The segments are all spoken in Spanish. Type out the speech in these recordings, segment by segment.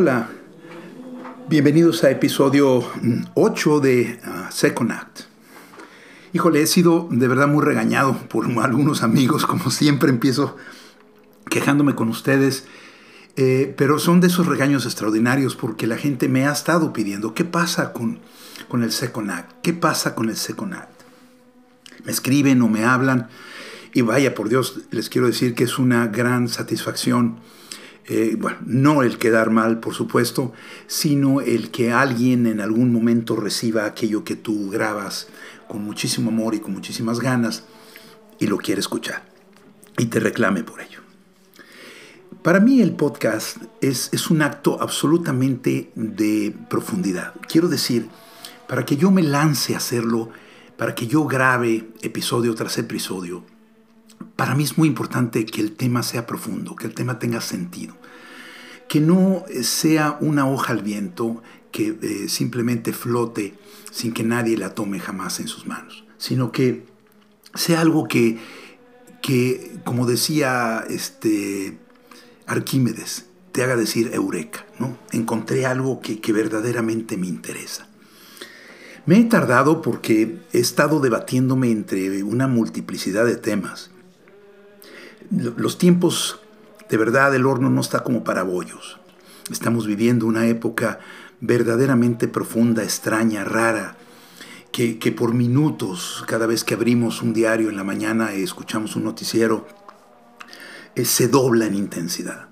Hola, bienvenidos a episodio 8 de uh, Second Act. Híjole, he sido de verdad muy regañado por algunos amigos, como siempre empiezo quejándome con ustedes, eh, pero son de esos regaños extraordinarios porque la gente me ha estado pidiendo, ¿qué pasa con, con el Second Act? ¿Qué pasa con el Second Act? Me escriben o me hablan y vaya, por Dios, les quiero decir que es una gran satisfacción eh, bueno, no el quedar mal, por supuesto, sino el que alguien en algún momento reciba aquello que tú grabas con muchísimo amor y con muchísimas ganas y lo quiere escuchar y te reclame por ello. Para mí el podcast es, es un acto absolutamente de profundidad. Quiero decir, para que yo me lance a hacerlo, para que yo grabe episodio tras episodio, para mí es muy importante que el tema sea profundo, que el tema tenga sentido, que no sea una hoja al viento que eh, simplemente flote sin que nadie la tome jamás en sus manos, sino que sea algo que, que como decía este Arquímedes, te haga decir eureka, ¿no? Encontré algo que, que verdaderamente me interesa. Me he tardado porque he estado debatiéndome entre una multiplicidad de temas los tiempos, de verdad, el horno no está como para bollos. Estamos viviendo una época verdaderamente profunda, extraña, rara, que, por minutos, cada vez que abrimos un diario en la mañana y escuchamos un noticiero, eh, se dobla en intensidad.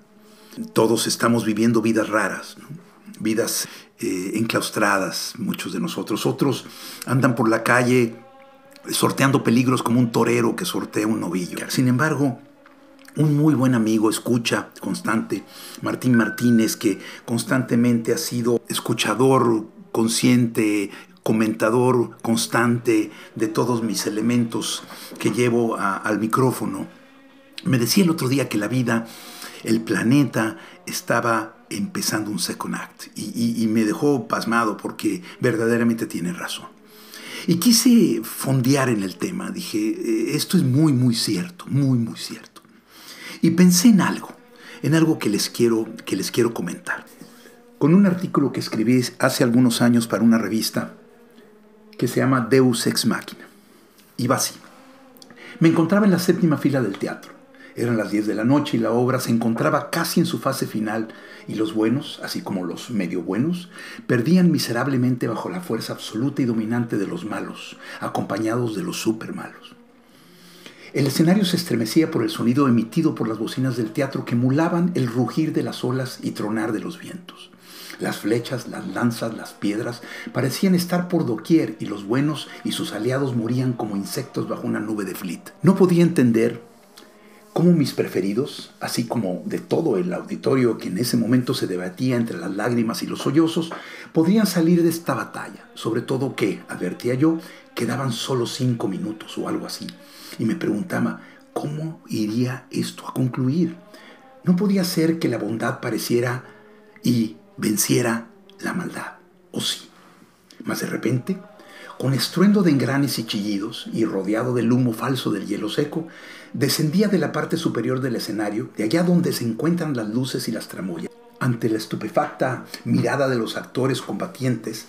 Todos estamos viviendo vidas raras, vidas eh, enclaustradas, muchos de nosotros. Otros andan por la calle sorteando peligros como un torero que sortea un novillo. Sin embargo, un muy buen amigo, escucha constante, Martín Martínez, que constantemente ha sido escuchador consciente, comentador constante de todos mis elementos que llevo al micrófono. Me decía el otro día que la vida, el planeta, estaba empezando un second act y, y me dejó pasmado porque verdaderamente tiene razón. Y quise fondear en el tema, dije, eh, esto es muy, muy cierto, muy, muy cierto. Y pensé en algo, en algo que les quiero, que les quiero comentar. Con un artículo que escribí hace algunos años para una revista que se llama Deus Ex Machina. Iba así. Me encontraba en la séptima fila del teatro. Eran las 10 de la noche y la obra se encontraba casi en su fase final y los buenos, así como los medio buenos, perdían miserablemente bajo la fuerza absoluta y dominante de los malos, acompañados de los super malos. El escenario se estremecía por el sonido emitido por las bocinas del teatro que emulaban el rugir de las olas y tronar de los vientos. Las flechas, las lanzas, las piedras parecían estar por doquier y los buenos y sus aliados morían como insectos bajo una nube de flit. No podía entender cómo mis preferidos, así como de todo el auditorio que en ese momento se debatía entre las lágrimas y los sollozos, podrían salir de esta batalla, sobre todo que, advertía yo, quedaban solo cinco minutos o algo así y me preguntaba, ¿cómo iría esto a concluir? No podía ser que la bondad pareciera y venciera la maldad, ¿o sí? Mas de repente, con estruendo de engranes y chillidos y rodeado del humo falso del hielo seco, descendía de la parte superior del escenario, de allá donde se encuentran las luces y las tramoyas. Ante la estupefacta mirada de los actores combatientes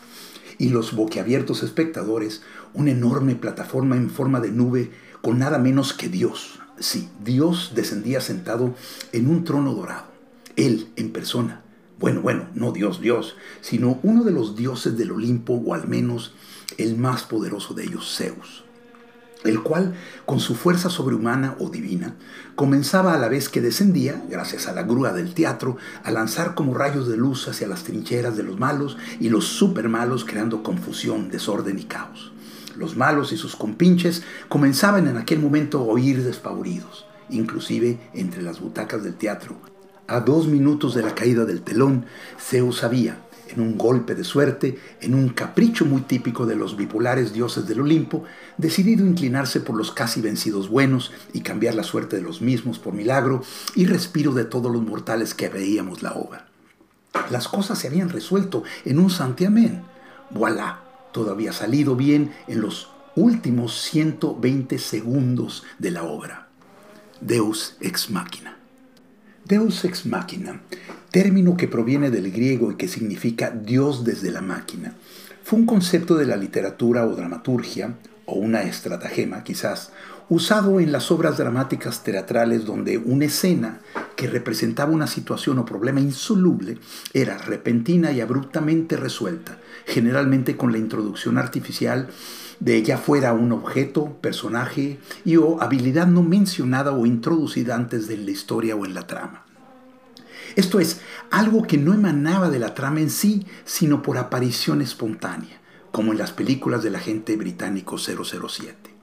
y los boquiabiertos espectadores, una enorme plataforma en forma de nube con nada menos que Dios. Sí, Dios descendía sentado en un trono dorado. Él en persona. Bueno, bueno, no Dios, Dios, sino uno de los dioses del Olimpo, o al menos el más poderoso de ellos, Zeus el cual, con su fuerza sobrehumana o divina, comenzaba a la vez que descendía, gracias a la grúa del teatro, a lanzar como rayos de luz hacia las trincheras de los malos y los supermalos, creando confusión, desorden y caos. Los malos y sus compinches comenzaban en aquel momento a oír despavoridos, inclusive entre las butacas del teatro. A dos minutos de la caída del telón, Zeus sabía, en un golpe de suerte, en un capricho muy típico de los bipolares dioses del Olimpo, decidido inclinarse por los casi vencidos buenos y cambiar la suerte de los mismos por milagro y respiro de todos los mortales que veíamos la obra. Las cosas se habían resuelto en un santiamén. Voilà, todo había salido bien en los últimos 120 segundos de la obra. Deus ex machina. Deus ex machina, término que proviene del griego y que significa Dios desde la máquina, fue un concepto de la literatura o dramaturgia, o una estratagema quizás, usado en las obras dramáticas teatrales donde una escena que representaba una situación o problema insoluble era repentina y abruptamente resuelta, generalmente con la introducción artificial de ella fuera un objeto, personaje y o habilidad no mencionada o introducida antes de la historia o en la trama. Esto es, algo que no emanaba de la trama en sí, sino por aparición espontánea, como en las películas del agente británico 007.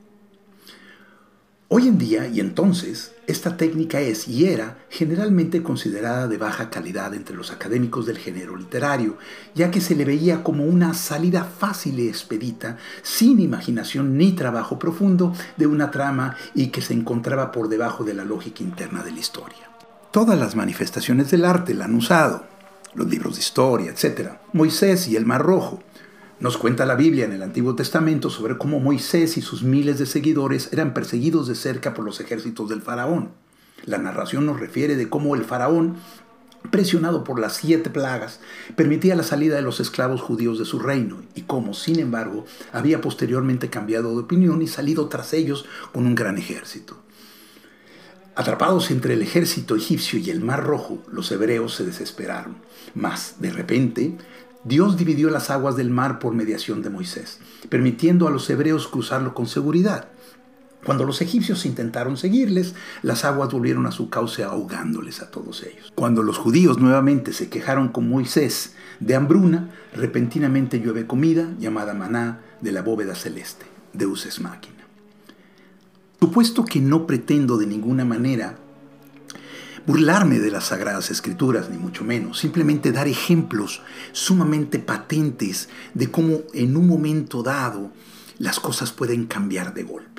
Hoy en día y entonces, esta técnica es y era generalmente considerada de baja calidad entre los académicos del género literario, ya que se le veía como una salida fácil y expedita, sin imaginación ni trabajo profundo de una trama y que se encontraba por debajo de la lógica interna de la historia. Todas las manifestaciones del arte la han usado, los libros de historia, etc. Moisés y el Mar Rojo, nos cuenta la Biblia en el Antiguo Testamento sobre cómo Moisés y sus miles de seguidores eran perseguidos de cerca por los ejércitos del faraón. La narración nos refiere de cómo el faraón, presionado por las siete plagas, permitía la salida de los esclavos judíos de su reino y cómo, sin embargo, había posteriormente cambiado de opinión y salido tras ellos con un gran ejército. Atrapados entre el ejército egipcio y el mar rojo, los hebreos se desesperaron. Mas, de repente, Dios dividió las aguas del mar por mediación de Moisés, permitiendo a los hebreos cruzarlo con seguridad. Cuando los egipcios intentaron seguirles, las aguas volvieron a su cauce ahogándoles a todos ellos. Cuando los judíos nuevamente se quejaron con Moisés de hambruna, repentinamente llueve comida llamada maná de la bóveda celeste, Deus es máquina. Supuesto que no pretendo de ninguna manera burlarme de las sagradas escrituras, ni mucho menos, simplemente dar ejemplos sumamente patentes de cómo en un momento dado las cosas pueden cambiar de golpe.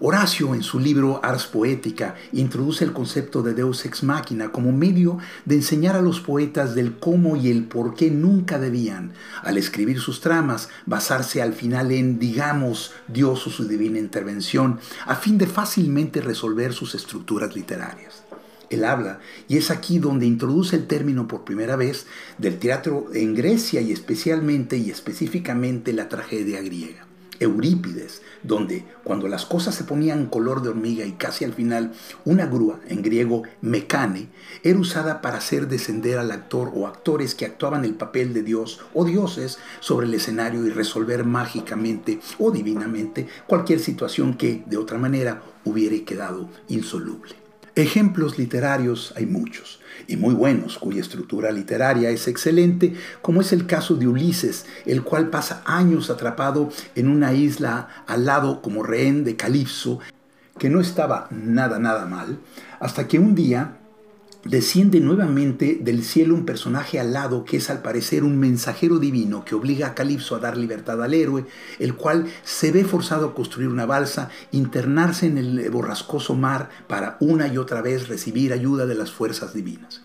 Horacio, en su libro Ars Poética, introduce el concepto de Deus ex machina como medio de enseñar a los poetas del cómo y el por qué nunca debían, al escribir sus tramas, basarse al final en, digamos, Dios o su divina intervención, a fin de fácilmente resolver sus estructuras literarias él habla, y es aquí donde introduce el término por primera vez del teatro en Grecia y especialmente y específicamente la tragedia griega. Eurípides, donde cuando las cosas se ponían color de hormiga y casi al final una grúa, en griego mecane, era usada para hacer descender al actor o actores que actuaban el papel de Dios o dioses sobre el escenario y resolver mágicamente o divinamente cualquier situación que de otra manera hubiera quedado insoluble. Ejemplos literarios hay muchos, y muy buenos, cuya estructura literaria es excelente, como es el caso de Ulises, el cual pasa años atrapado en una isla al lado como rehén de Calipso, que no estaba nada, nada mal, hasta que un día desciende nuevamente del cielo un personaje alado que es al parecer un mensajero divino que obliga a Calipso a dar libertad al héroe, el cual se ve forzado a construir una balsa, internarse en el borrascoso mar para una y otra vez recibir ayuda de las fuerzas divinas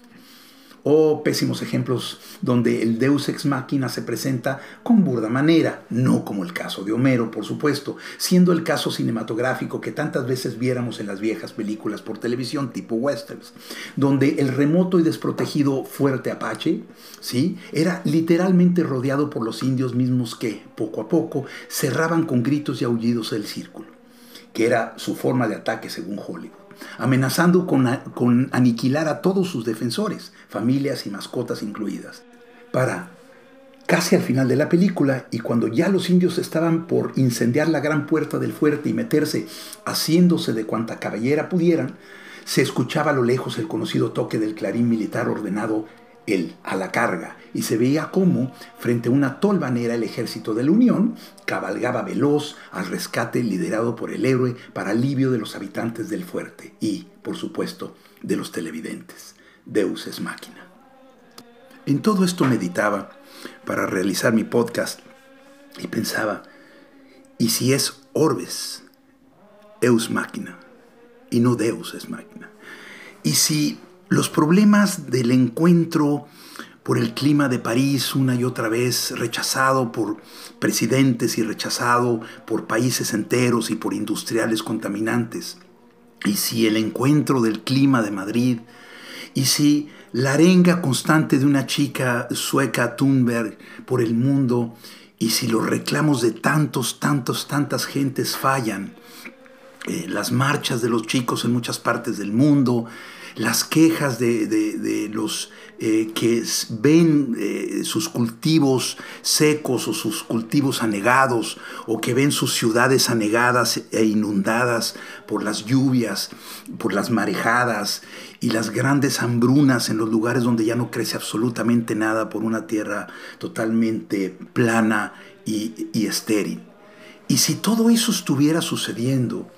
o pésimos ejemplos donde el Deus ex machina se presenta con burda manera, no como el caso de Homero, por supuesto, siendo el caso cinematográfico que tantas veces viéramos en las viejas películas por televisión tipo westerns, donde el remoto y desprotegido fuerte Apache, ¿sí? era literalmente rodeado por los indios mismos que, poco a poco, cerraban con gritos y aullidos el círculo, que era su forma de ataque según Hollywood amenazando con, aniquilar a todos sus defensores, familias y mascotas incluidas. Para casi al final de la película y cuando ya los indios estaban por incendiar la gran puerta del fuerte y meterse haciéndose de cuanta caballera pudieran, se escuchaba a lo lejos el conocido toque del clarín militar ordenado el a la carga y se veía cómo, frente a una tolvanera, el ejército de la Unión cabalgaba veloz al rescate liderado por el héroe para alivio de los habitantes del fuerte y, por supuesto, de los televidentes. Deus es máquina. En todo esto meditaba para realizar mi podcast y pensaba, ¿y si es Orbes, Eus máquina, y no Deus es máquina? ¿Y si los problemas del encuentro por el clima de París una y otra vez, rechazado por presidentes y rechazado por países enteros y por industriales contaminantes. Y si el encuentro del clima de Madrid y si la arenga constante de una chica sueca, Thunberg, por el mundo, y si los reclamos de tantos, tantos, tantas gentes fallan, eh, las marchas de los chicos en muchas partes del mundo, las quejas de, los eh, que ven eh, sus cultivos secos o sus cultivos anegados o que ven sus ciudades anegadas e inundadas por las lluvias, por las marejadas y las grandes hambrunas en los lugares donde ya no crece absolutamente nada por una tierra totalmente plana y estéril. Y si todo eso estuviera sucediendo,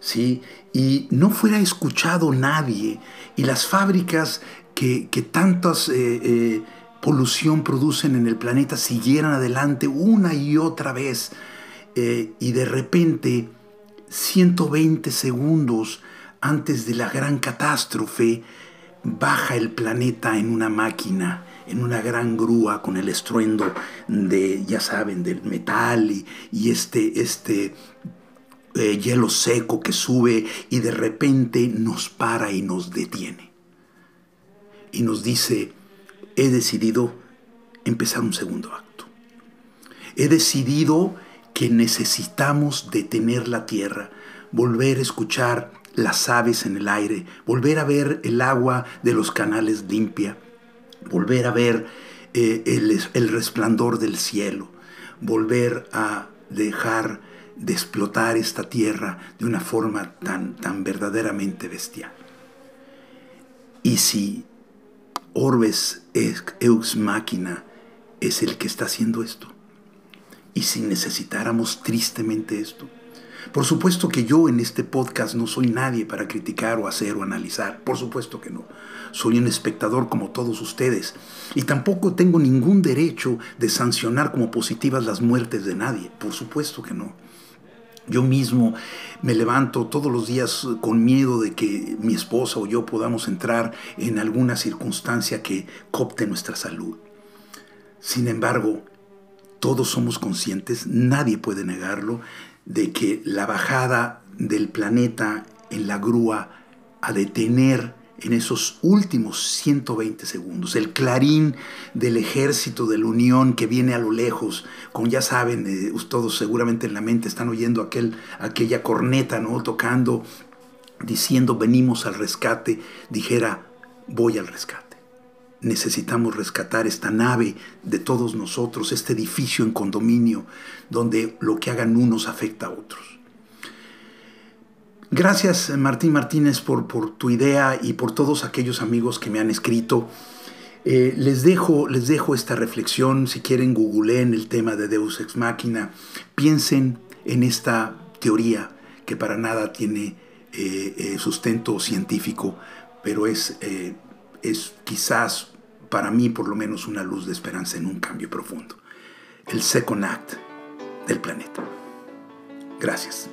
¿sí? y no fuera escuchado nadie y las fábricas que, que tantas eh, eh, polución producen en el planeta siguieran adelante una y otra vez eh, y de repente 120 segundos antes de la gran catástrofe baja el planeta en una máquina en una gran grúa con el estruendo de, ya saben, del metal y, este, este eh, hielo seco que sube y de repente nos para y nos detiene. Y nos dice, he decidido empezar un segundo acto. He decidido que necesitamos detener la tierra, volver a escuchar las aves en el aire, volver a ver el agua de los canales limpia, volver a ver eh, el, el resplandor del cielo, volver a dejar de explotar esta tierra de una forma tan, tan verdaderamente bestial. Y si Orbes Eux Máquina es el que está haciendo esto, y si necesitáramos tristemente esto, por supuesto que yo en este podcast no soy nadie para criticar o hacer o analizar, por supuesto que no. Soy un espectador como todos ustedes y tampoco tengo ningún derecho de sancionar como positivas las muertes de nadie, por supuesto que no. Yo mismo me levanto todos los días con miedo de que mi esposa o yo podamos entrar en alguna circunstancia que copte nuestra salud. Sin embargo, todos somos conscientes, nadie puede negarlo, de que la bajada del planeta en la grúa a detener en esos últimos 120 segundos. El clarín del ejército de la Unión que viene a lo lejos, como ya saben, eh, todos seguramente en la mente están oyendo aquel, aquella corneta, ¿no? Tocando, diciendo venimos al rescate, dijera voy al rescate. Necesitamos rescatar esta nave de todos nosotros, este edificio en condominio, donde lo que hagan unos afecta a otros. Gracias Martín Martínez por, por, tu idea y por todos aquellos amigos que me han escrito. Eh, les, dejo, les dejo esta reflexión, si quieren googleen el tema de Deus Ex Machina, piensen en esta teoría que para nada tiene eh, eh, sustento científico, pero es, es quizás para mí por lo menos una luz de esperanza en un cambio profundo. El second act del planeta. Gracias.